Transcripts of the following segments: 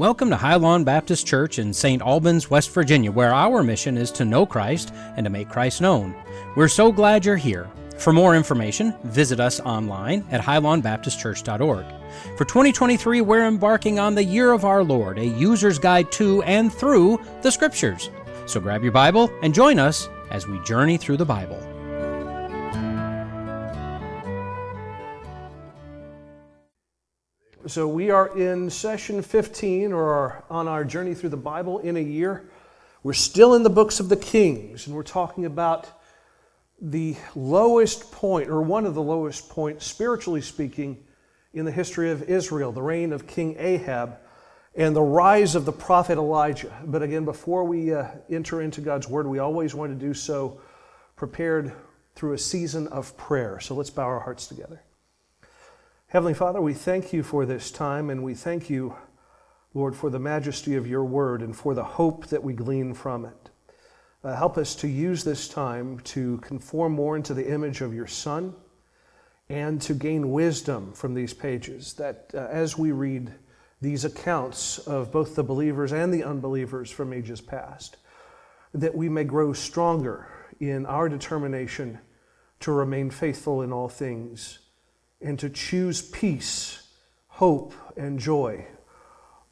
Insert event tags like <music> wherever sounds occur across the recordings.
Welcome to Highlawn Baptist Church in St. Albans, West Virginia, where our mission is to know Christ and to make Christ known. We're so glad you're here. For more information, visit us online at highlawnbaptistchurch.org. For 2023, we're embarking on the Year of Our Lord, a user's guide to and through the Scriptures. So grab your Bible and join us as we journey through the Bible. So, we are in session 15, or on our journey through the Bible in a year. We're still in the books of the Kings, and we're talking about the lowest point, or one of the lowest points, spiritually speaking, in the history of Israel the reign of King Ahab and the rise of the prophet Elijah. But again, before we uh, enter into God's Word, we always want to do so prepared through a season of prayer. So, let's bow our hearts together. Heavenly Father, we thank you for this time, and we thank you, Lord, for the majesty of your word and for the hope that we glean from it. Uh, help us to use this time to conform more into the image of your Son and to gain wisdom from these pages, that uh, as we read these accounts of both the believers and the unbelievers from ages past, that we may grow stronger in our determination to remain faithful in all things and to choose peace, hope, and joy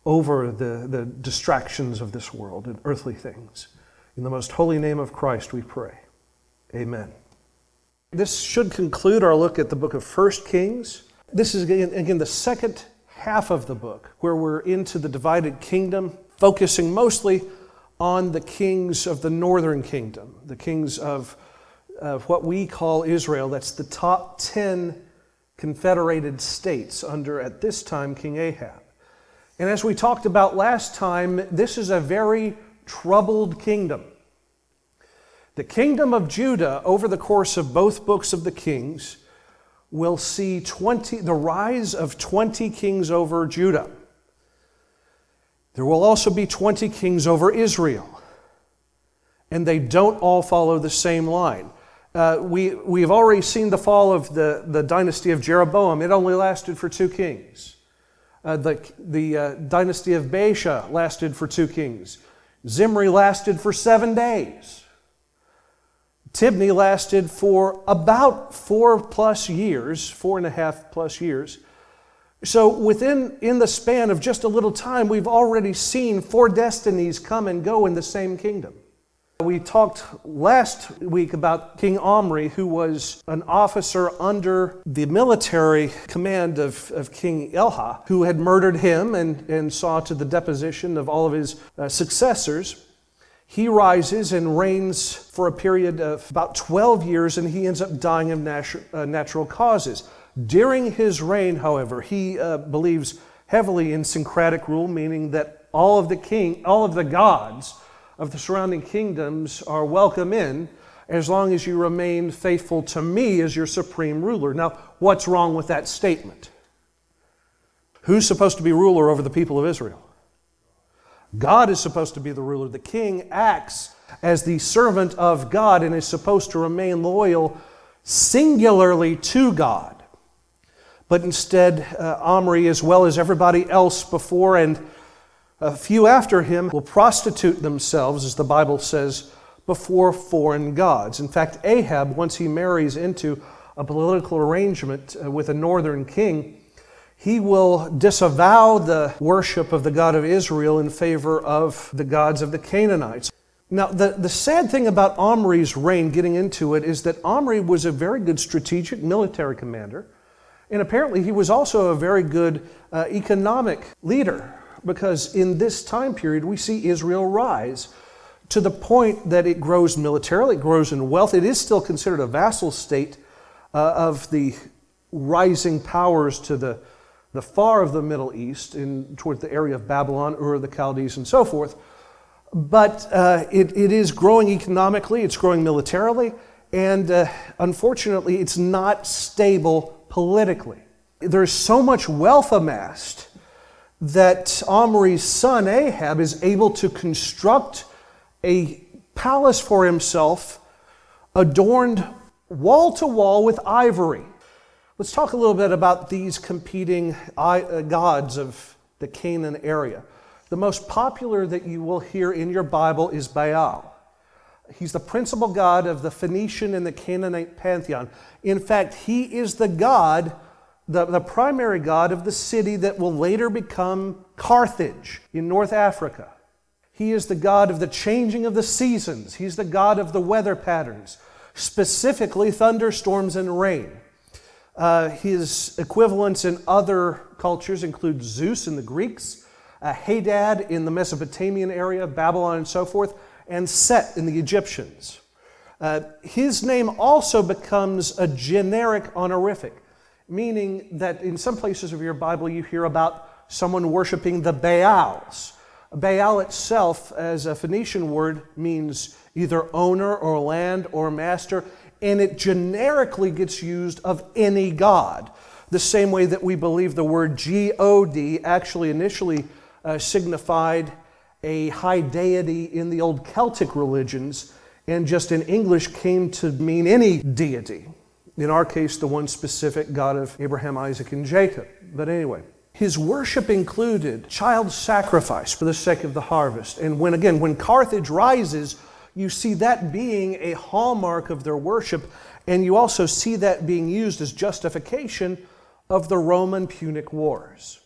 over the, the distractions of this world and earthly things. In the most holy name of Christ, we pray. Amen. This should conclude our look at the book of First Kings. This is, again, again the second half of the book, where we're into the divided kingdom, focusing mostly on the kings of the northern kingdom, the kings of, of what we call Israel. That's the top 10 confederated states under, at this time, King Ahab. And as we talked about last time, this is a very troubled kingdom. The kingdom of Judah, over the course of both books of the Kings, will see 20, the rise of 20 kings over Judah. There will also be 20 kings over Israel. And they don't all follow the same line. Uh, we, we've already seen the fall of the, the dynasty of Jeroboam. It only lasted for two kings. Uh, the the uh, dynasty of Baasha lasted for two kings. Zimri lasted for seven days. Tibni lasted for about four plus years, four and a half plus years. So, within in the span of just a little time, we've already seen four destinies come and go in the same kingdom. We talked last week about King Omri, who was an officer under the military command of, of King Elah, who had murdered him and, and saw to the deposition of all of his uh, successors. He rises and reigns for a period of about 12 years, and he ends up dying of natu- uh, natural causes. During his reign, however, he uh, believes heavily in syncretic rule, meaning that all of the king, all of the gods, of the surrounding kingdoms are welcome in as long as you remain faithful to me as your supreme ruler. Now, what's wrong with that statement? Who's supposed to be ruler over the people of Israel? God is supposed to be the ruler. The king acts as the servant of God and is supposed to remain loyal singularly to God. But instead, uh, Omri, as well as everybody else before and a few after him will prostitute themselves, as the Bible says, before foreign gods. In fact, Ahab, once he marries into a political arrangement uh, with a northern king, he will disavow the worship of the God of Israel in favor of the gods of the Canaanites. Now, the, the sad thing about Omri's reign, getting into it, is that Omri was a very good strategic military commander, and apparently he was also a very good uh, economic leader because in this time period we see Israel rise to the point that it grows militarily, it grows in wealth. It is still considered a vassal state uh, of the rising powers to the, the far of the Middle East, in, toward the area of Babylon, Ur the Chaldees, and so forth. But uh, it, it is growing economically, it's growing militarily, and uh, unfortunately, it's not stable politically. There's so much wealth amassed that Omri's son Ahab is able to construct a palace for himself adorned wall to wall with ivory. Let's talk a little bit about these competing uh, gods of the Canaan area. The most popular that you will hear in your Bible is Baal. He's the principal god of the Phoenician and the Canaanite pantheon. In fact, he is the god, the, the primary god of the city that will later become Carthage in North Africa. He is the God of the changing of the seasons. He's the God of the weather patterns, specifically thunderstorms and rain. Uh, his equivalents in other cultures include Zeus in the Greeks, uh, Hadad in the Mesopotamian area, Babylon, and so forth, and Set in the Egyptians. Uh, his name also becomes a generic honorific, meaning that in some places of your Bible you hear about someone worshiping the Baals. Baal itself, as a Phoenician word, means either owner or land or master, and it generically gets used of any god. The same way that we believe the word God actually initially uh, signified a high deity in the old Celtic religions, and just in English came to mean any deity. In our case, the one specific God of Abraham, Isaac, and Jacob. But anyway, his worship included child sacrifice for the sake of the harvest. And when, again, when Carthage rises, you see that being a hallmark of their worship, and you also see that being used as justification of the Roman Punic Wars.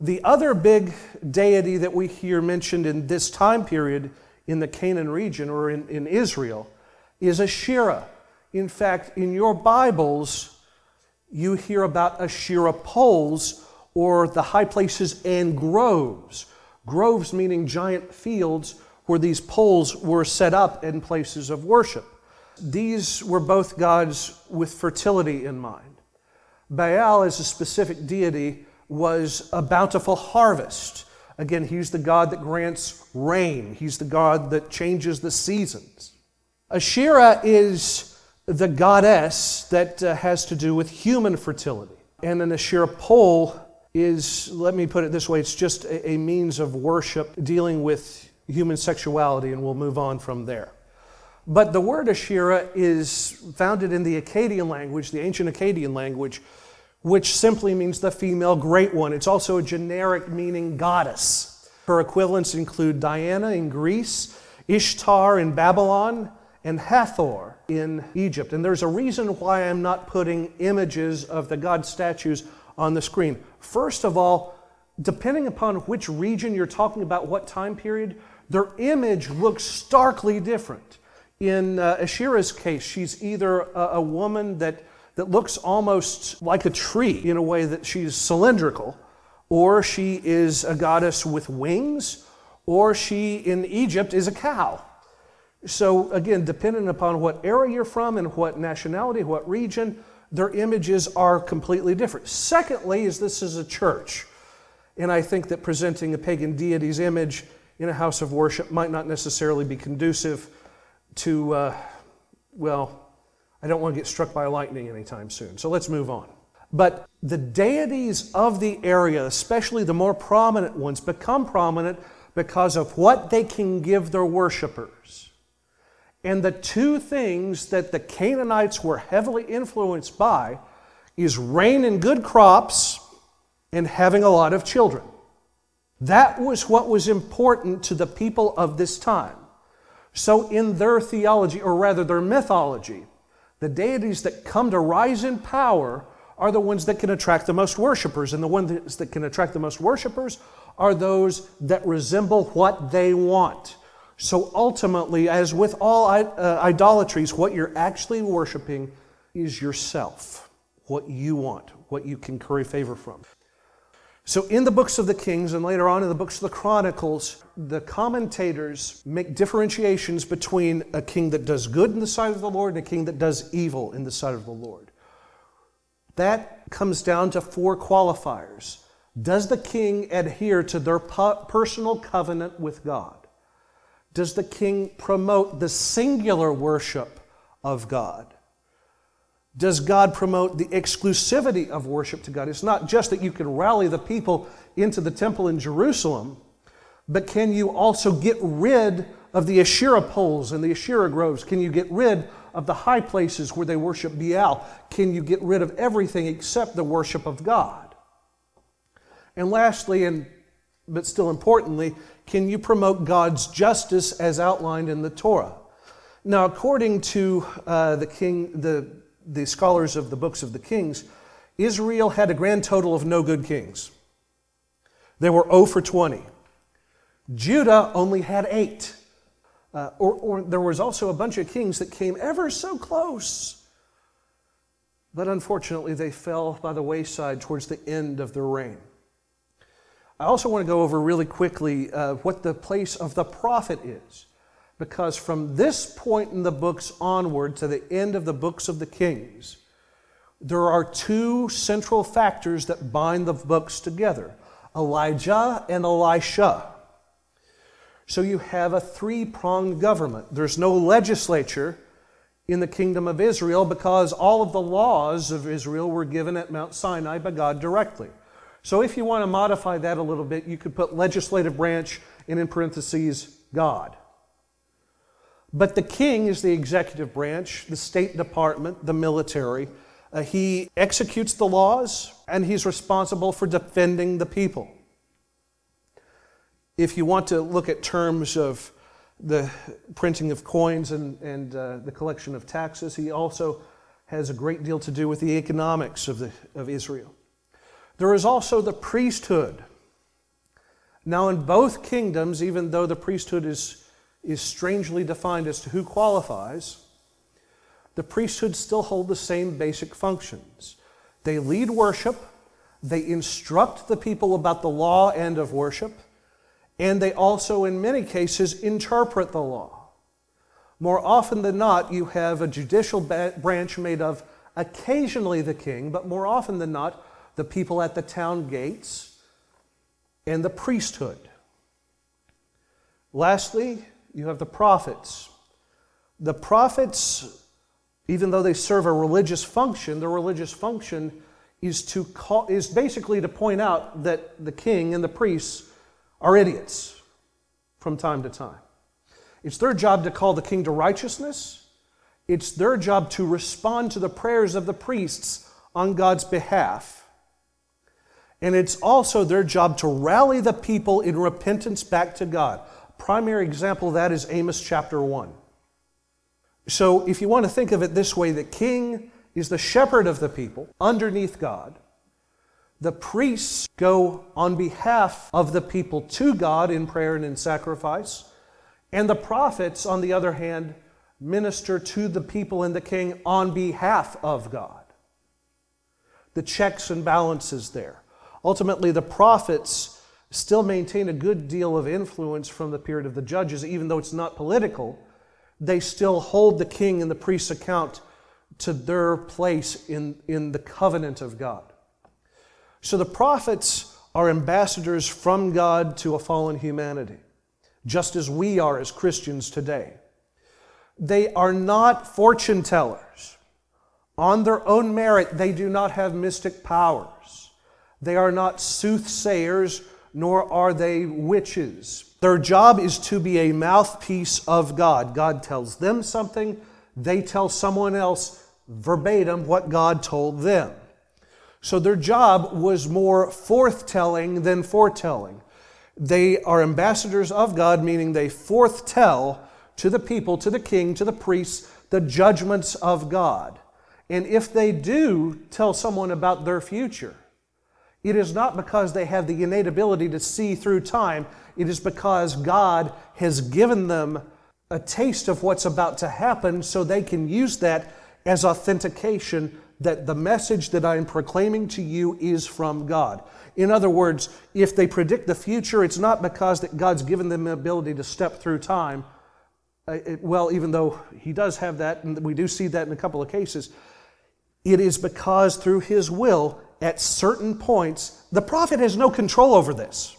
The other big deity that we hear mentioned in this time period in the Canaan region or in, in Israel is Asherah. In fact, in your Bibles, you hear about Asherah poles or the high places and groves. Groves meaning giant fields where these poles were set up in places of worship. These were both gods with fertility in mind. Baal, as a specific deity, was a bountiful harvest. Again, he's the God that grants rain, he's the God that changes the seasons. Asherah is the goddess that uh, has to do with human fertility. And an Asherah pole is, let me put it this way, it's just a, a means of worship dealing with human sexuality, and we'll move on from there. But the word Asherah is founded in the Akkadian language, the ancient Akkadian language, which simply means the female great one. It's also a generic meaning goddess. Her equivalents include Diana in Greece, Ishtar in Babylon, and Hathor in Egypt. And there's a reason why I'm not putting images of the god statues on the screen. First of all, depending upon which region you're talking about, what time period, their image looks starkly different. In uh, Asherah's case, she's either a, a woman that, that looks almost like a tree in a way that she's cylindrical, or she is a goddess with wings, or she in Egypt is a cow. So, again, depending upon what area you're from and what nationality, what region, their images are completely different. Secondly, is this is a church. And I think that presenting a pagan deity's image in a house of worship might not necessarily be conducive to, uh, well, I don't want to get struck by lightning anytime soon. So let's move on. But the deities of the area, especially the more prominent ones, become prominent because of what they can give their worshipers. And the two things that the Canaanites were heavily influenced by is rain and good crops and having a lot of children. That was what was important to the people of this time. So, in their theology, or rather their mythology, the deities that come to rise in power are the ones that can attract the most worshipers. And the ones that can attract the most worshipers are those that resemble what they want. So ultimately, as with all uh, idolatries, what you're actually worshiping is yourself, what you want, what you can curry favor from. So, in the books of the Kings and later on in the books of the Chronicles, the commentators make differentiations between a king that does good in the sight of the Lord and a king that does evil in the sight of the Lord. That comes down to four qualifiers. Does the king adhere to their personal covenant with God? Does the king promote the singular worship of God? Does God promote the exclusivity of worship to God? It's not just that you can rally the people into the temple in Jerusalem, but can you also get rid of the Asherah poles and the Asherah groves? Can you get rid of the high places where they worship Baal? Can you get rid of everything except the worship of God? And lastly, and but still importantly, can you promote God's justice as outlined in the Torah? Now, according to uh, the king, the, the scholars of the books of the kings, Israel had a grand total of no good kings. There were 0 for 20. Judah only had eight. Uh, or, or there was also a bunch of kings that came ever so close. But unfortunately, they fell by the wayside towards the end of their reign. I also want to go over really quickly uh, what the place of the prophet is. Because from this point in the books onward to the end of the books of the kings, there are two central factors that bind the books together Elijah and Elisha. So you have a three pronged government. There's no legislature in the kingdom of Israel because all of the laws of Israel were given at Mount Sinai by God directly. So if you want to modify that a little bit, you could put legislative branch and in parentheses, God. But the king is the executive branch, the State Department, the military. Uh, he executes the laws and he's responsible for defending the people. If you want to look at terms of the printing of coins and, and uh, the collection of taxes, he also has a great deal to do with the economics of, the, of Israel. There is also the priesthood. Now, in both kingdoms, even though the priesthood is, is strangely defined as to who qualifies, the priesthood still hold the same basic functions. They lead worship, they instruct the people about the law and of worship, and they also, in many cases, interpret the law. More often than not, you have a judicial branch made of occasionally the king, but more often than not, the people at the town gates and the priesthood. Lastly, you have the prophets. The prophets, even though they serve a religious function, their religious function is to call, is basically to point out that the king and the priests are idiots from time to time. It's their job to call the king to righteousness. It's their job to respond to the prayers of the priests on God's behalf. And it's also their job to rally the people in repentance back to God. Primary example of that is Amos chapter 1. So if you want to think of it this way, the king is the shepherd of the people underneath God. The priests go on behalf of the people to God in prayer and in sacrifice. And the prophets, on the other hand, minister to the people and the king on behalf of God. The checks and balances there. Ultimately, the prophets still maintain a good deal of influence from the period of the judges, even though it's not political. They still hold the king and the priest's account to their place in, in the covenant of God. So the prophets are ambassadors from God to a fallen humanity, just as we are as Christians today. They are not fortune tellers. On their own merit, they do not have mystic powers. They are not soothsayers, nor are they witches. Their job is to be a mouthpiece of God. God tells them something, they tell someone else verbatim what God told them. So their job was more forthtelling than foretelling. They are ambassadors of God, meaning they forthtell to the people, to the king, to the priests, the judgments of God. And if they do tell someone about their future, it is not because they have the innate ability to see through time, it is because God has given them a taste of what's about to happen so they can use that as authentication that the message that I am proclaiming to you is from God. In other words, if they predict the future, it's not because that God's given them the ability to step through time. Uh, it, well, even though He does have that, and we do see that in a couple of cases, it is because through His will, at certain points, the prophet has no control over this.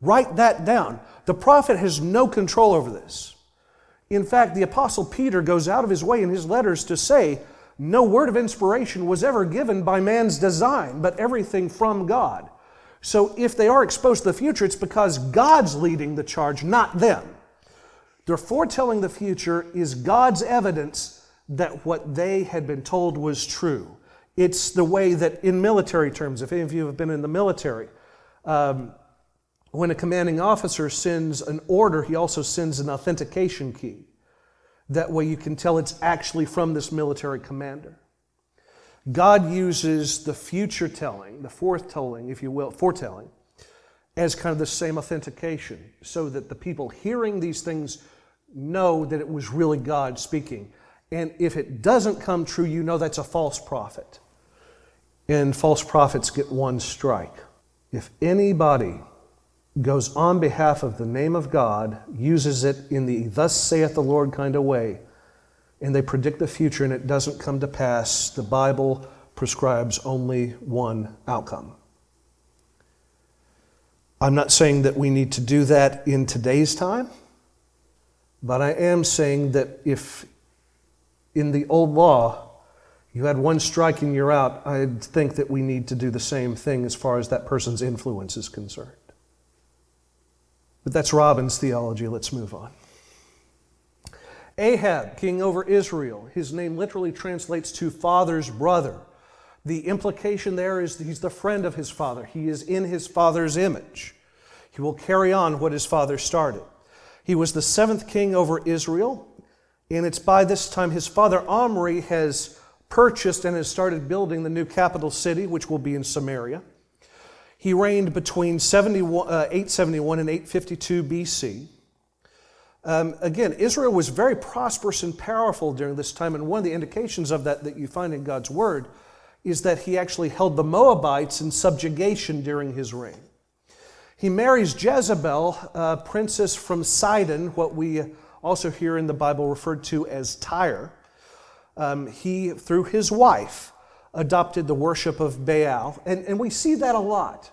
Write that down. The prophet has no control over this. In fact, the Apostle Peter goes out of his way in his letters to say no word of inspiration was ever given by man's design, but everything from God. So if they are exposed to the future, it's because God's leading the charge, not them. Their foretelling the future is God's evidence that what they had been told was true. It's the way that, in military terms, if any of you have been in the military, um, When a commanding officer sends an order, he also sends an authentication key. That way you can tell it's actually from this military commander. God uses the future telling, the foretelling, if you will, foretelling, as kind of the same authentication, so that the people hearing these things know that it was really God speaking. And if it doesn't come true, you know that's a false prophet. And false prophets get one strike. If anybody goes on behalf of the name of God, uses it in the thus saith the Lord kind of way, and they predict the future and it doesn't come to pass, the Bible prescribes only one outcome. I'm not saying that we need to do that in today's time, but I am saying that if in the old law you had one strike and you're out, I think that we need to do the same thing as far as that person's influence is concerned. But that's Robbins' theology. Let's move on. Ahab, king over Israel, his name literally translates to father's brother. The implication there is he's the friend of his father. He is in his father's image. He will carry on what his father started. He was the seventh king over Israel, and it's by this time his father Omri has purchased and has started building the new capital city, which will be in Samaria. He reigned between 71, uh, 871 and 852 BC. Um, again, Israel was very prosperous and powerful during this time, and one of the indications of that that you find in God's Word is that he actually held the Moabites in subjugation during his reign. He marries Jezebel, a princess from Sidon, what we also hear in the Bible referred to as Tyre. Um, he, through his wife, adopted the worship of Baal. And, and we see that a lot.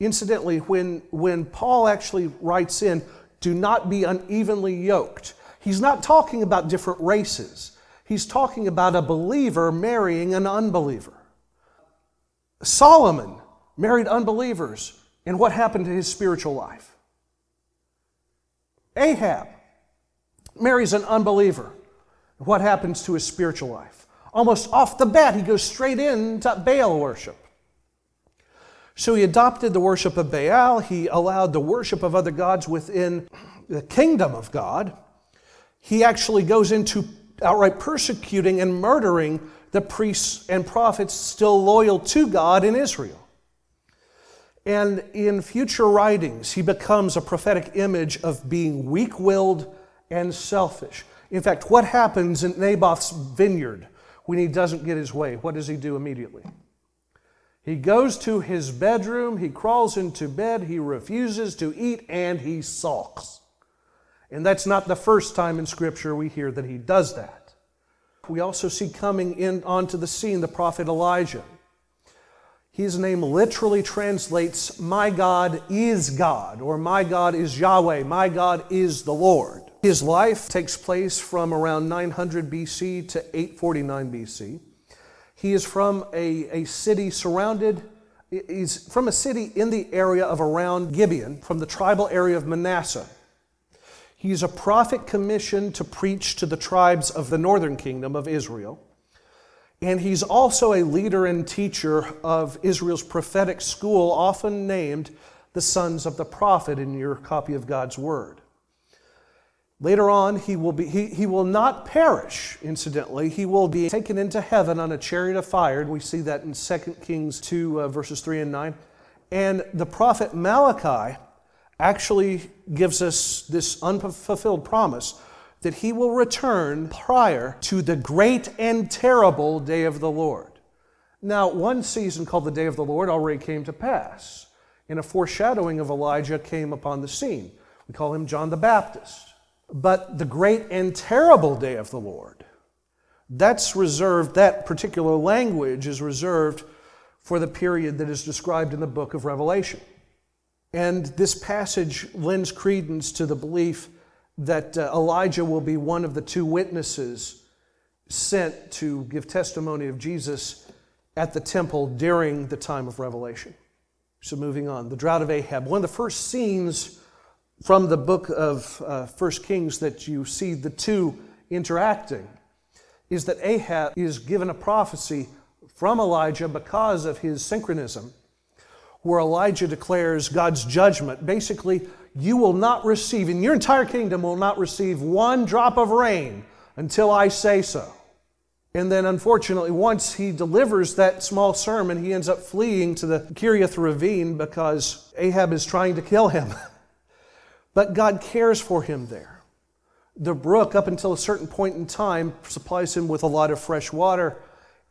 Incidentally, when, when Paul actually writes in, do not be unevenly yoked, he's not talking about different races. He's talking about a believer marrying an unbeliever. Solomon married unbelievers, and what happened to his spiritual life? Ahab marries an unbeliever. What happens to his spiritual life? Almost off the bat, he goes straight into Baal worship. So he adopted the worship of Baal. He allowed the worship of other gods within the kingdom of God. He actually goes into outright persecuting and murdering the priests and prophets still loyal to God in Israel. And in future writings, he becomes a prophetic image of being weak willed and selfish. In fact, what happens in Naboth's vineyard when he doesn't get his way, what does he do immediately? He goes to his bedroom, he crawls into bed, he refuses to eat, and he sulks. And that's not the first time in Scripture we hear that he does that. We also see coming in onto the scene the prophet Elijah. His name literally translates, My God is God, or My God is Yahweh, My God is the Lord. His life takes place from around 900 BC to 849 BC. He is from a, a city surrounded, he's from a city in the area of around Gibeon, from the tribal area of Manasseh. He's a prophet commissioned to preach to the tribes of the northern kingdom of Israel. And he's also a leader and teacher of Israel's prophetic school, often named the sons of the prophet in your copy of God's Word. Later on, he will, be, he, he will not perish, incidentally. He will be taken into heaven on a chariot of fire. We see that in 2 Kings 2, uh, verses 3 and 9. And the prophet Malachi actually gives us this unfulfilled promise that he will return prior to the great and terrible day of the Lord. Now, one season called the day of the Lord already came to pass, and a foreshadowing of Elijah came upon the scene. We call him John the Baptist. But the great and terrible day of the Lord, that's reserved, that particular language is reserved for the period that is described in the book of Revelation. And this passage lends credence to the belief that uh, Elijah will be one of the two witnesses sent to give testimony of Jesus at the temple during the time of Revelation. So, moving on, the drought of Ahab. One of the first scenes from the book of uh, 1 Kings that you see the two interacting is that Ahab is given a prophecy from Elijah because of his syncretism, where Elijah declares God's judgment. Basically, you will not receive, and your entire kingdom, will not receive one drop of rain until I say so. And then, unfortunately, once he delivers that small sermon, he ends up fleeing to the Kerith ravine because Ahab is trying to kill him. <laughs> but God cares for him there. The brook, up until a certain point in time, supplies him with a lot of fresh water,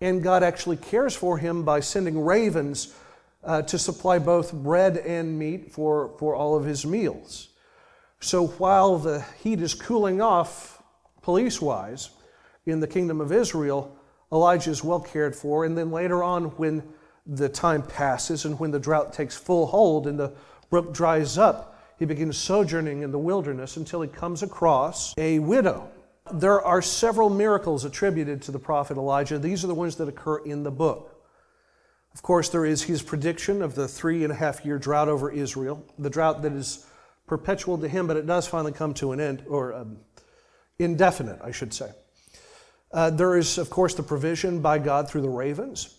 and God actually cares for him by sending ravens uh, to supply both bread and meat for, for all of his meals. So while the heat is cooling off, police wise, in the kingdom of Israel, Elijah is well cared for. And then later on, when the time passes and when the drought takes full hold and the brook dries up, he begins sojourning in the wilderness until he comes across a widow. There are several miracles attributed to the prophet Elijah. These are the ones that occur in the book. Of course, there is his prediction of the three and a half year drought over Israel, the drought that is perpetual to him, but it does finally come to an end, or um, indefinite, I should say. Uh, there is, of course, the provision by God through the ravens.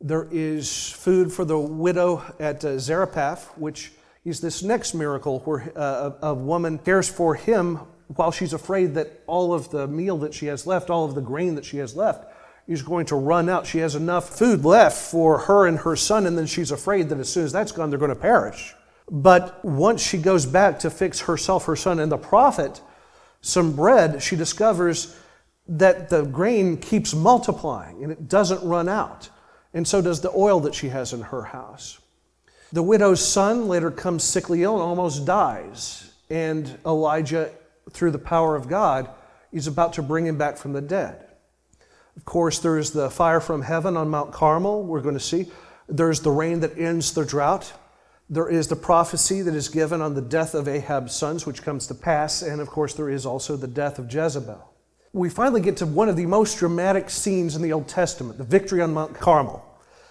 There is food for the widow at uh, Zarephath, which is this next miracle where uh, a woman cares for him while she's afraid that all of the meal that she has left, all of the grain that she has left, is going to run out. She has enough food left for her and her son, and then she's afraid that as soon as that's gone, they're going to perish. But once she goes back to fix herself, her son, and the prophet some bread, she discovers that the grain keeps multiplying and it doesn't run out. And so does the oil that she has in her house. The widow's son later comes sickly ill and almost dies. And Elijah, through the power of God, is about to bring him back from the dead. Of course, there's the fire from heaven on Mount Carmel, we're going to see. There's the rain that ends the drought. There is the prophecy that is given on the death of Ahab's sons, which comes to pass. And of course, there is also the death of Jezebel we finally get to one of the most dramatic scenes in the Old Testament, the victory on Mount Carmel.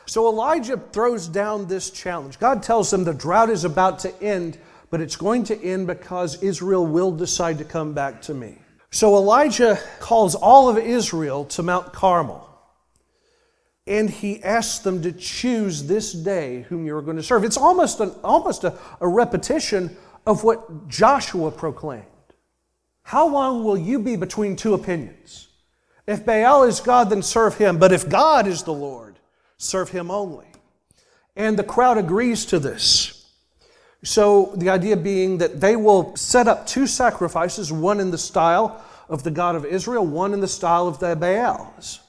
So Elijah throws down this challenge. God tells them the drought is about to end, but it's going to end because Israel will decide to come back to me. So Elijah calls all of Israel to Mount Carmel. And he asks them to choose this day whom you are going to serve. It's almost, an, almost a, a repetition of what Joshua proclaimed. How long will you be between two opinions? If Baal is God, then serve him. But if God is the Lord, serve him only. And the crowd agrees to this. So the idea being that they will set up two sacrifices, one in the style of the God of Israel, one in the style of the Baals.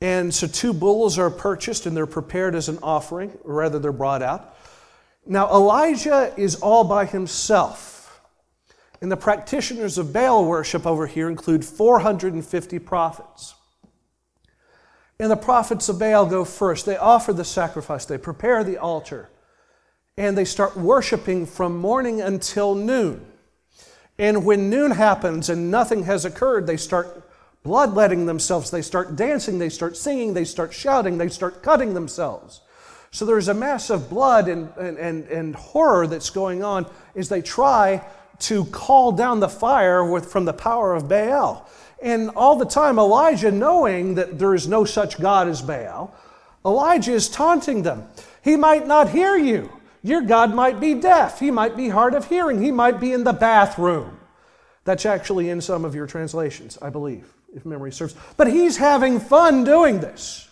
And so two bulls are purchased and they're prepared as an offering, or rather, they're brought out. Now, Elijah is all by himself. And the practitioners of Baal worship over here include 450 prophets. And the prophets of Baal go first. They offer the sacrifice, they prepare the altar, and they start worshiping from morning until noon. And when noon happens and nothing has occurred, they start bloodletting themselves. They start dancing, they start singing, they start shouting, they start cutting themselves. So there's a mass of blood and, and, and, and horror that's going on as they try to call down the fire with, from the power of Baal. And all the time, Elijah, knowing that there is no such God as Baal, Elijah is taunting them. He might not hear you. Your God might be deaf. He might be hard of hearing. He might be in the bathroom. That's actually in some of your translations, I believe, if memory serves. But he's having fun doing this.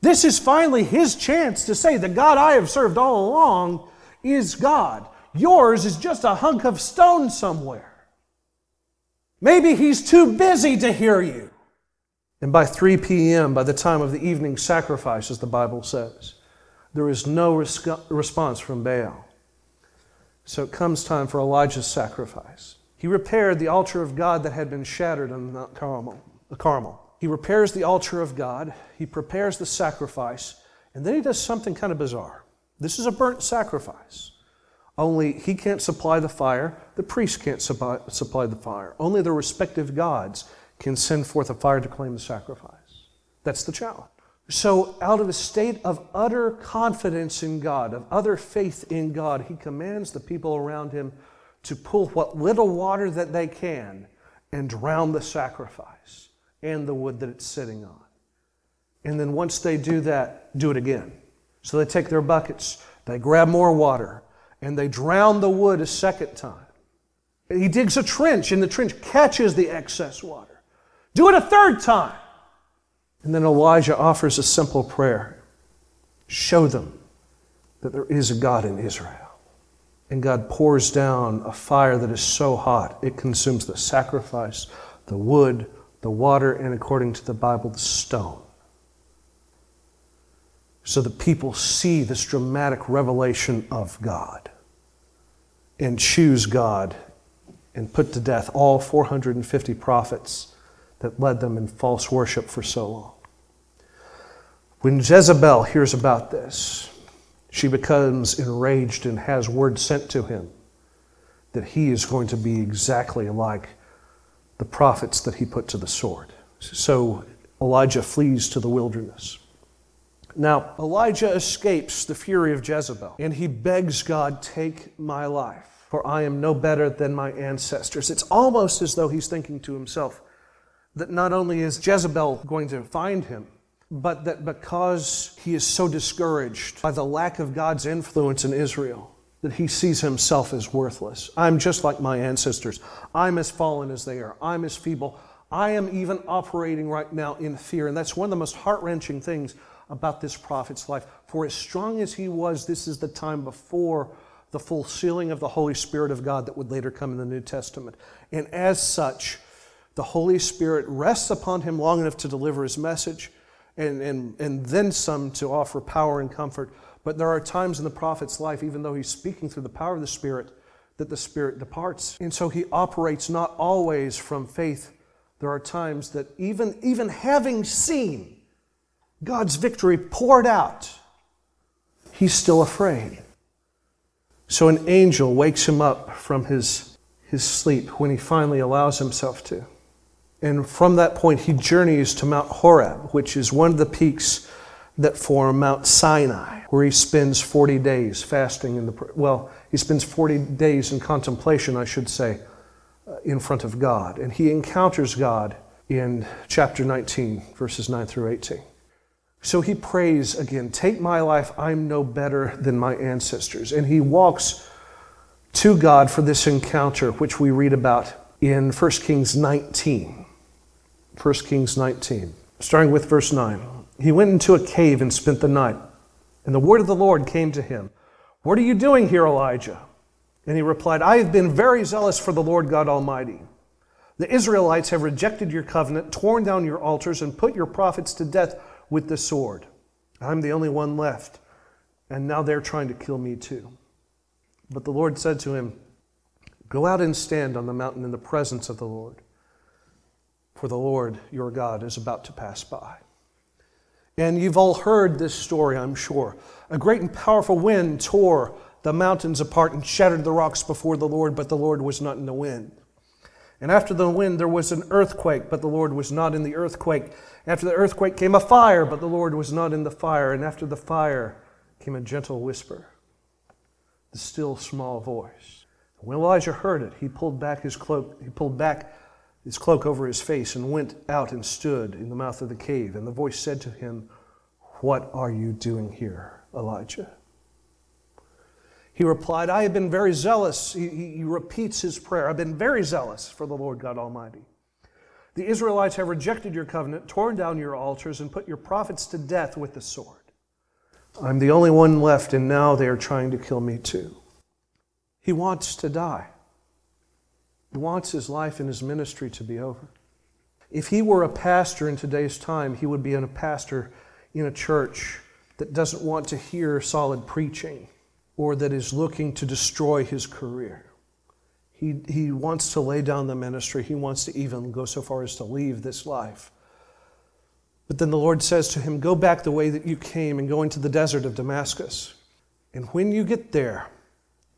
This is finally his chance to say, The God I have served all along is God. Yours is just a hunk of stone somewhere. Maybe he's too busy to hear you. And by 3 p.m., by the time of the evening sacrifice, as the Bible says, there is no response from Baal. So it comes time for Elijah's sacrifice. He repaired the altar of God that had been shattered on Mount Carmel. Uh, Carmel. He repairs the altar of God, he prepares the sacrifice, and then he does something kind of bizarre. This is a burnt sacrifice. Only he can't supply the fire, the priest can't supply, supply the fire. Only the respective gods can send forth a fire to claim the sacrifice. That's the challenge. So, out of a state of utter confidence in God, of utter faith in God, he commands the people around him to pull what little water that they can and drown the sacrifice and the wood that it's sitting on. And then once they do that, do it again. So they take their buckets They grab more water and they drown the wood a second time. He digs a trench and the trench catches the excess water. Do it a third time. And then Elijah offers a simple prayer Show them that there is a God in Israel. And God pours down a fire that is so hot it consumes the sacrifice, the wood, the water, and according to the Bible, the stone. So that people see this dramatic revelation of God and choose God and put to death all 450 prophets that led them in false worship for so long. When Jezebel hears about this, she becomes enraged and has word sent to him that he is going to be exactly like the prophets that he put to the sword. So Elijah flees to the wilderness. Now, Elijah escapes the fury of Jezebel and he begs God, Take my life, for I am no better than my ancestors. It's almost as though he's thinking to himself that not only is Jezebel going to find him, but that because he is so discouraged by the lack of God's influence in Israel, that he sees himself as worthless. I'm just like my ancestors. I'm as fallen as they are. I'm as feeble. I am even operating right now in fear. And that's one of the most heart wrenching things about this prophet's life. For as strong as he was, this is the time before the full sealing of the Holy Spirit of God that would later come in the New Testament. And as such, the Holy Spirit rests upon him long enough to deliver his message and, and, and then some to offer power and comfort. But there are times in the prophet's life, even though he's speaking through the power of the Spirit, that the Spirit departs. And so he operates not always from faith. There are times that even, even having seen God's victory poured out, he's still afraid. So an angel wakes him up from his, his sleep when he finally allows himself to. And from that point, he journeys to Mount Horeb, which is one of the peaks that form Mount Sinai, where he spends 40 days fasting in the, well, he spends 40 days in contemplation, I should say, uh, in front of God. And he encounters God in chapter 19, verses 9 through 18. So he prays again, Take my life, I'm no better than my ancestors. And he walks to God for this encounter, which we read about in 1 Kings 19. 1 Kings 19, starting with verse 9. He went into a cave and spent the night. And the word of the Lord came to him What are you doing here, Elijah? And he replied, I have been very zealous for the Lord God Almighty. The Israelites have rejected your covenant, torn down your altars, and put your prophets to death with the sword. I'm the only one left, and now they're trying to kill me too. But the Lord said to him, Go out and stand on the mountain in the presence of the Lord for the Lord your God is about to pass by. And you've all heard this story, I'm sure. A great and powerful wind tore the mountains apart and shattered the rocks before the Lord, but the Lord was not in the wind. And after the wind, there was an earthquake, but the Lord was not in the earthquake. After the earthquake came a fire, but the Lord was not in the fire. And after the fire came a gentle whisper, the still small voice. When Elijah heard it, he pulled back his cloak, he pulled back his cloak over his face and went out and stood in the mouth of the cave. And the voice said to him, What are you doing here, Elijah? He replied, I have been very zealous. He, he, repeats his prayer. I've been very zealous for the Lord God Almighty. The Israelites have rejected your covenant, torn down your altars, and put your prophets to death with the sword. I'm the only one left, and now they are trying to kill me too. He wants to die. He wants his life and his ministry to be over. If he were a pastor in today's time, he would be a pastor in a church that doesn't want to hear solid preaching or that is looking to destroy his career. He, he wants to lay down the ministry. He wants to even go so far as to leave this life. But then the Lord says to him, Go back the way that you came and go into the desert of Damascus. And when you get there,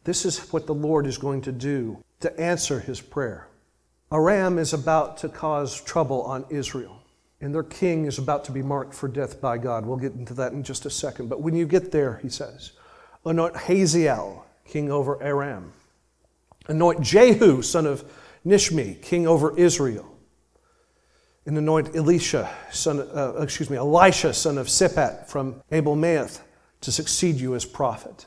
this is what the Lord is going to do to answer his prayer. Aram is about to cause trouble on Israel, and their king is about to be marked for death by God. We'll get into that in just a second. But when you get there, he says, anoint Hazael, king over Aram. Anoint Jehu, son of Nishmi, king over Israel. And anoint Elisha, son, uh, excuse me, Elisha, son of Shaphat from Abel Maath, to succeed you as prophet.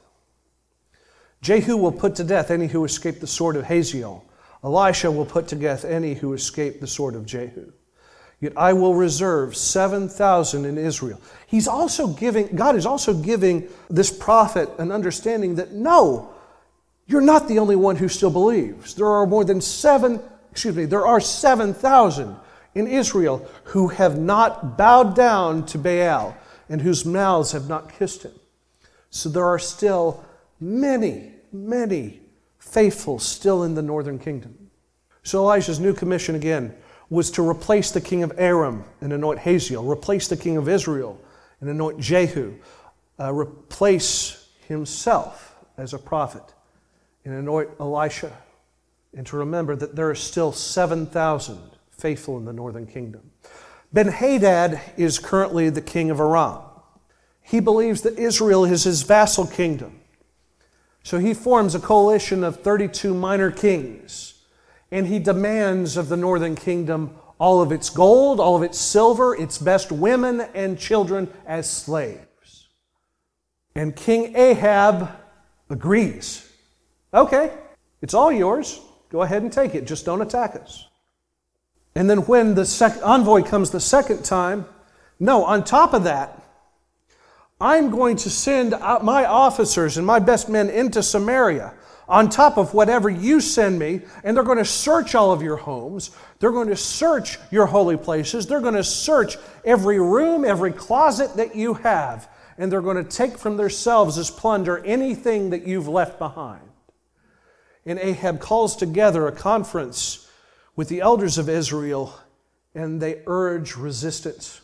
Jehu will put to death any who escape the sword of Hazael. Elisha will put to death any who escape the sword of Jehu. Yet I will reserve 7,000 in Israel. He's also giving, God is also giving this prophet an understanding that no, you're not the only one who still believes. There are more than seven, excuse me, there are 7,000 in Israel who have not bowed down to Baal and whose mouths have not kissed him. So there are still many, many faithful still in the northern kingdom. So Elijah's new commission again was to replace the king of Aram and anoint Hazael, replace the king of Israel and anoint Jehu, uh, replace himself as a prophet and anoint Elisha, and to remember that there are still 7,000 faithful in the northern kingdom. Ben Hadad is currently the king of Aram. He believes that Israel is his vassal kingdom. So he forms a coalition of 32 minor kings, and he demands of the northern kingdom all of its gold, all of its silver, its best women and children as slaves. And King Ahab agrees. Okay, it's all yours. Go ahead and take it. Just don't attack us. And then when the sec- envoy comes the second time, no, on top of that, I'm going to send my officers and my best men into Samaria on top of whatever you send me, and they're going to search all of your homes. They're going to search your holy places. They're going to search every room, every closet that you have, and they're going to take from themselves as plunder anything that you've left behind. And Ahab calls together a conference with the elders of Israel, and they urge resistance.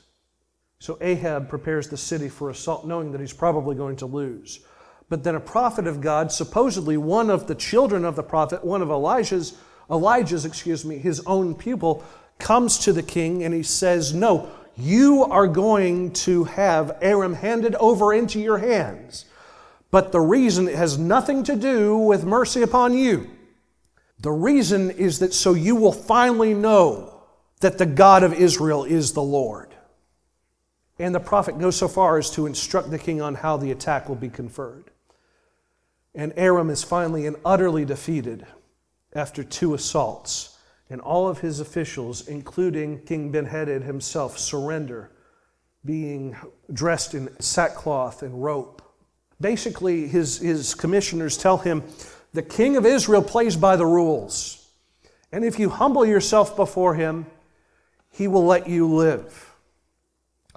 So Ahab prepares the city for assault, knowing that he's probably going to lose. But then a prophet of God, supposedly one of the children of the prophet, one of Elijah's, Elijah's, excuse me, his own pupil, comes to the king and he says, No, you are going to have Aram handed over into your hands. But the reason it has nothing to do with mercy upon you. The reason is that so you will finally know that the God of Israel is the Lord. And the prophet goes so far as to instruct the king on how the attack will be conferred. And Aram is finally and utterly defeated after two assaults. And all of his officials, including King Benhadad himself, surrender, being dressed in sackcloth and rope. Basically, his, his commissioners tell him the king of Israel plays by the rules. And if you humble yourself before him, he will let you live.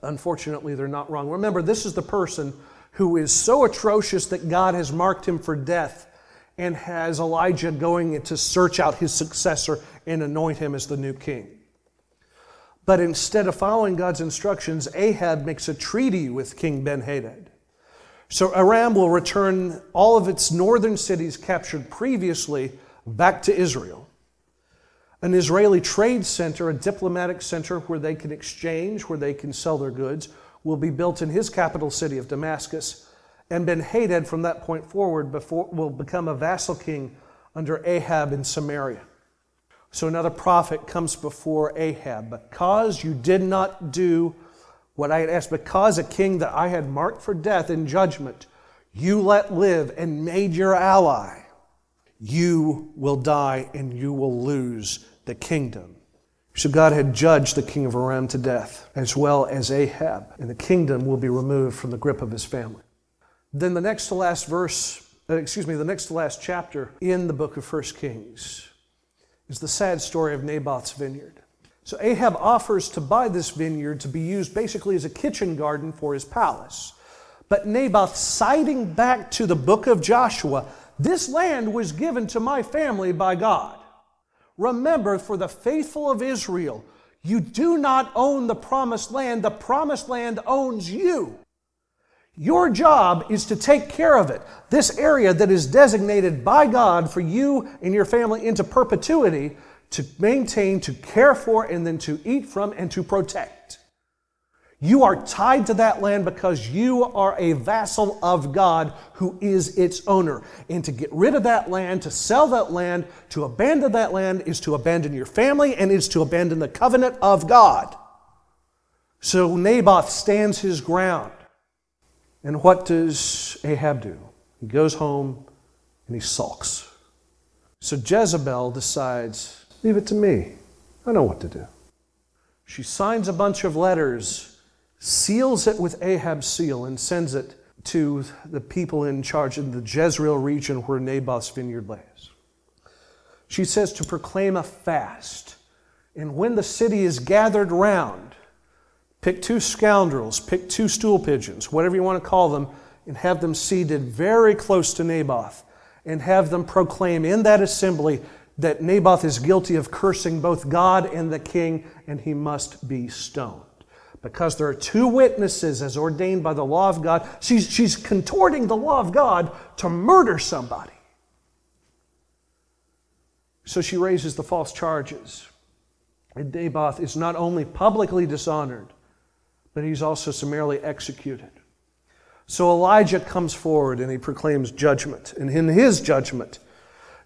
Unfortunately, they're not wrong. Remember, this is the person who is so atrocious that God has marked him for death and has Elijah going to search out his successor and anoint him as the new king. But instead of following God's instructions, Ahab makes a treaty with King Ben Hadad. So Aram will return all of its northern cities captured previously back to Israel. An Israeli trade center, a diplomatic center where they can exchange, where they can sell their goods, will be built in his capital city of Damascus. And Ben Hadad, from that point forward, before, will become a vassal king under Ahab in Samaria. So another prophet comes before Ahab. Because you did not do what I had asked, because a king that I had marked for death in judgment, you let live and made your ally, you will die and you will lose the kingdom. So God had judged the king of Aram to death, as well as Ahab, and the kingdom will be removed from the grip of his family. Then the next to last verse, uh, excuse me, the next to last chapter in the book of 1 Kings is the sad story of Naboth's vineyard. So Ahab offers to buy this vineyard to be used basically as a kitchen garden for his palace. But Naboth, citing back to the book of Joshua, this land was given to my family by God. Remember, for the faithful of Israel, you do not own the promised land, the promised land owns you. Your job is to take care of it. This area that is designated by God for you and your family into perpetuity to maintain, to care for, and then to eat from and to protect. You are tied to that land because you are a vassal of God who is its owner. And to get rid of that land, to sell that land, to abandon that land is to abandon your family and is to abandon the covenant of God. So Naboth stands his ground. And what does Ahab do? He goes home and he sulks. So Jezebel decides, leave it to me. I know what to do. She signs a bunch of letters, seals it with Ahab's seal, and sends it to the people in charge in the Jezreel region where Naboth's vineyard lays. She says to proclaim a fast. And when the city is gathered round, pick two scoundrels, pick two stool pigeons, whatever you want to call them, and have them seated very close to Naboth, and have them proclaim in that assembly that Naboth is guilty of cursing both God and the king, and he must be stoned. Because there are two witnesses as ordained by the law of God. She's, she's contorting the law of God to murder somebody. So she raises the false charges. And Naboth is not only publicly dishonored, but he's also summarily executed. So Elijah comes forward and he proclaims judgment. And in his judgment,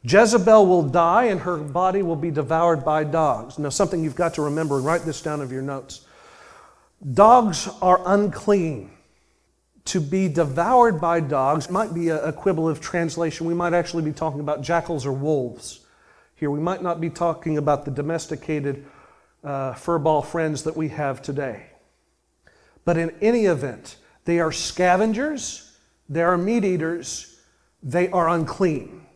Jezebel will die and her body will be devoured by dogs. Now, something you've got to remember, and write this down of your notes. Dogs are unclean. To be devoured by dogs might be a, quibble of translation. We might actually be talking about jackals or wolves here. We might not be talking about the domesticated uh, furball friends that we have today. But in any event, they are scavengers, they are meat eaters, they are unclean.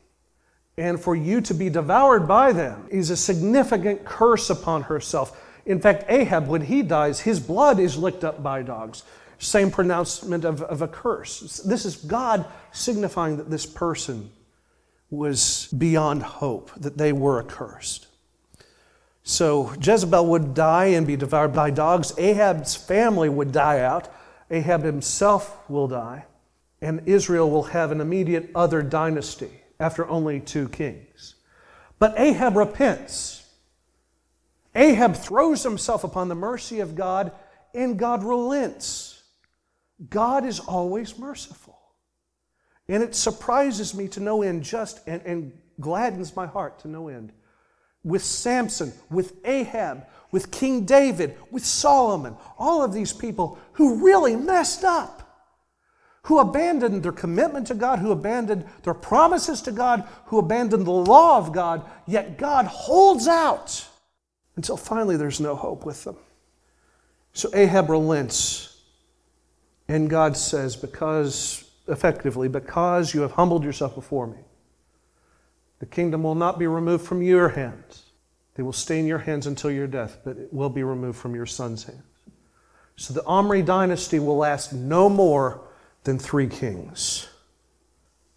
And for you to be devoured by them is a significant curse upon herself. In fact, Ahab, when he dies, his blood is licked up by dogs. Same pronouncement of, of a curse. This is God signifying that this person was beyond hope, that they were accursed. So Jezebel would die and be devoured by dogs. Ahab's family would die out. Ahab himself will die. And Israel will have an immediate other dynasty after only two kings. But Ahab repents. Ahab throws himself upon the mercy of God, and God relents. God is always merciful. And it surprises me to no end, just and, and gladdens my heart to no end with Samson, with Ahab, with King David, with Solomon, all of these people who really messed up, who abandoned their commitment to God, who abandoned their promises to God, who abandoned the law of God, yet God holds out until finally there's no hope with them. So Ahab relents, and God says, because, effectively, because you have humbled yourself before me, the kingdom will not be removed from your hands. They will stay in your hands until your death, but it will be removed from your son's hands. So the Omri dynasty will last no more than three kings.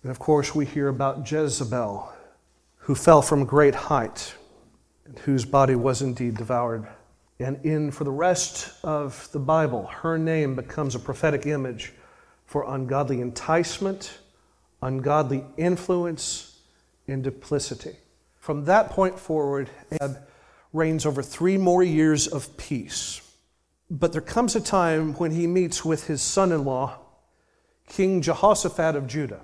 And of course, we hear about Jezebel, who fell from great height, whose body was indeed devoured. And in for the rest of the Bible, her name becomes a prophetic image for ungodly enticement, ungodly influence, and duplicity. From that point forward, Ahab reigns over three more years of peace. But there comes a time when he meets with his son in law, King Jehoshaphat of Judah.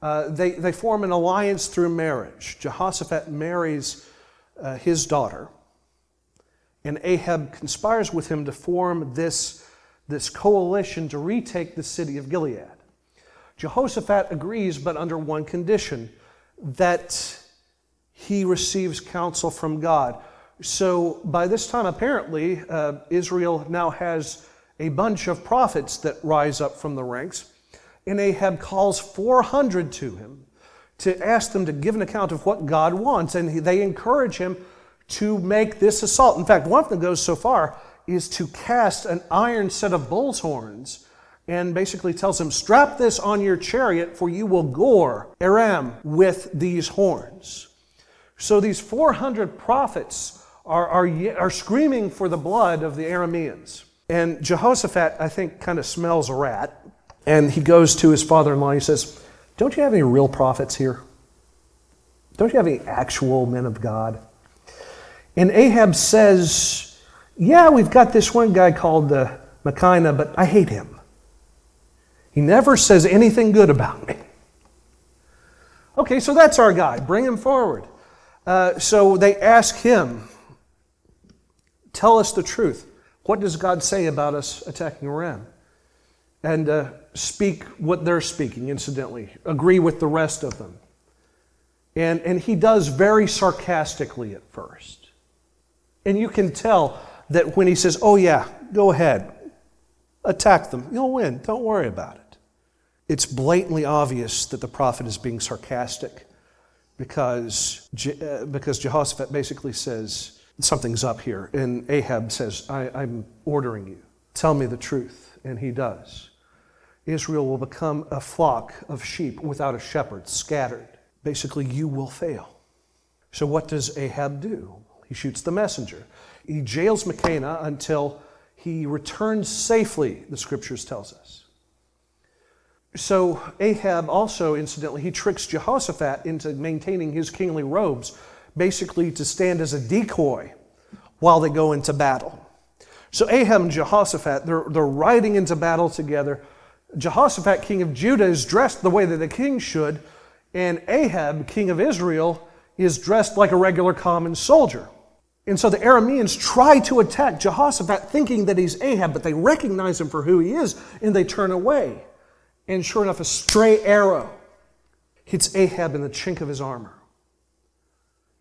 Uh, they, they form an alliance through marriage. Jehoshaphat marries uh, his daughter, and Ahab conspires with him to form this, this coalition to retake the city of Gilead. Jehoshaphat agrees, but under one condition that he receives counsel from God. So by this time, apparently, uh, Israel now has a bunch of prophets that rise up from the ranks. And Ahab calls 400 to him to ask them to give an account of what God wants. And they encourage him to make this assault. In fact, one of them goes so far is to cast an iron set of bull's horns and basically tells him, Strap this on your chariot, for you will gore Aram with these horns. So these 400 prophets are, are, are screaming for the blood of the Arameans. And Jehoshaphat, I think, kind of smells a rat. And he goes to his father in law. And he says, Don't you have any real prophets here? Don't you have any actual men of God? And Ahab says, Yeah, we've got this one guy called uh, Micaiah, but I hate him. He never says anything good about me. Okay, so that's our guy. Bring him forward. Uh, so they ask him, Tell us the truth. What does God say about us attacking Aram? And uh, speak what they're speaking, incidentally, agree with the rest of them. And, and he does very sarcastically at first. And you can tell that when he says, Oh, yeah, go ahead, attack them, you'll win, don't worry about it. It's blatantly obvious that the prophet is being sarcastic because, uh, because Jehoshaphat basically says, Something's up here. And Ahab says, I, I'm ordering you. Tell me the truth. And he does. Israel will become a flock of sheep without a shepherd, scattered. Basically, you will fail. So, what does Ahab do? He shoots the messenger. He jails Micaiah until he returns safely, the scriptures tells us. So Ahab also, incidentally, he tricks Jehoshaphat into maintaining his kingly robes, basically to stand as a decoy while they go into battle. So Ahab and Jehoshaphat, they're, they're riding into battle together. Jehoshaphat, king of Judah, is dressed the way that the king should, and Ahab, king of Israel, is dressed like a regular common soldier. And so the Arameans try to attack Jehoshaphat thinking that he's Ahab, but they recognize him for who he is and they turn away. And sure enough, a stray arrow hits Ahab in the chink of his armor.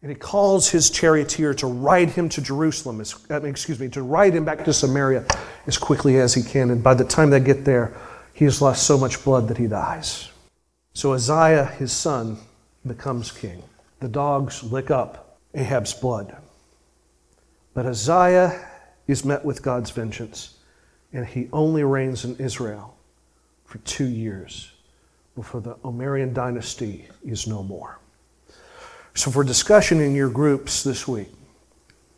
And he calls his charioteer to ride him to Jerusalem, uh, excuse me, to ride him back to Samaria as quickly as he can. And by the time they get there, he has lost so much blood that he dies. So Uzziah, his son, becomes king. The dogs lick up Ahab's blood. But Uzziah is met with God's vengeance, and he only reigns in Israel for two years before the Omarian dynasty is no more. So, for discussion in your groups this week,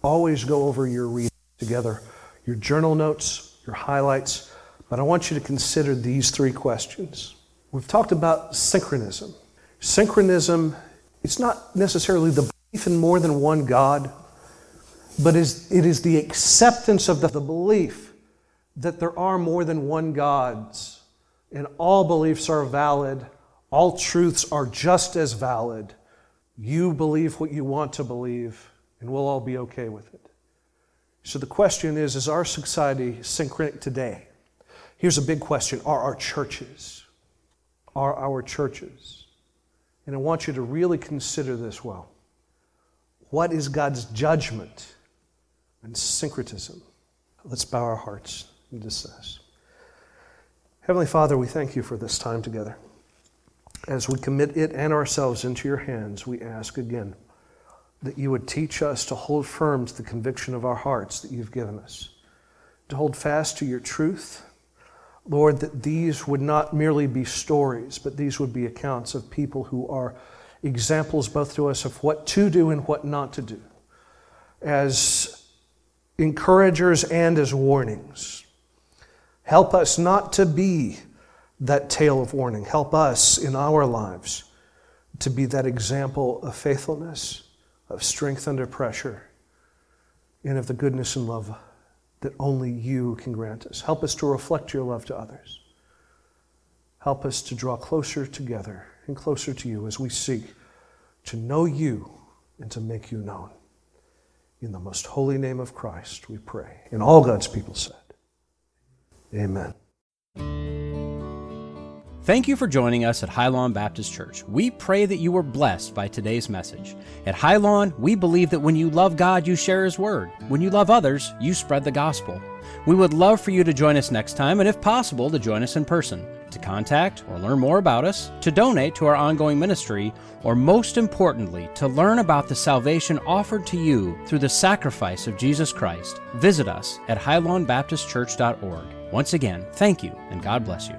always go over your reading together, your journal notes, your highlights, but I want you to consider these three questions. We've talked about syncretism. Syncretism, it's not necessarily the belief in more than one God, but is, it is the acceptance of the, the belief that there are more than one gods and all beliefs are valid, all truths are just as valid. You believe what you want to believe, and we'll all be okay with it. So the question is Is our society syncretic today? Here's a big question Are our churches? Are our churches? And I want you to really consider this well. What is God's judgment on syncretism? Let's bow our hearts and discuss. Heavenly Father, we thank you for this time together. As we commit it and ourselves into your hands, we ask again that you would teach us to hold firm to the conviction of our hearts that you've given us, to hold fast to your truth. Lord, that these would not merely be stories, but these would be accounts of people who are examples both to us of what to do and what not to do, as encouragers and as warnings. Help us not to be that tale of warning. Help us in our lives to be that example of faithfulness, of strength under pressure, and of the goodness and love that only you can grant us. Help us to reflect your love to others. Help us to draw closer together and closer to you as we seek to know you and to make you known. In the most holy name of Christ, we pray. And all God's people said, Amen. Thank you for joining us at Highlawn Baptist Church. We pray that you were blessed by today's message. At Highlawn, we believe that when you love God, you share His Word. When you love others, you spread the gospel. We would love for you to join us next time, and if possible, to join us in person. To contact or learn more about us, to donate to our ongoing ministry, or most importantly, to learn about the salvation offered to you through the sacrifice of Jesus Christ, visit us at highlawnbaptistchurch.org. Once again, thank you, and God bless you.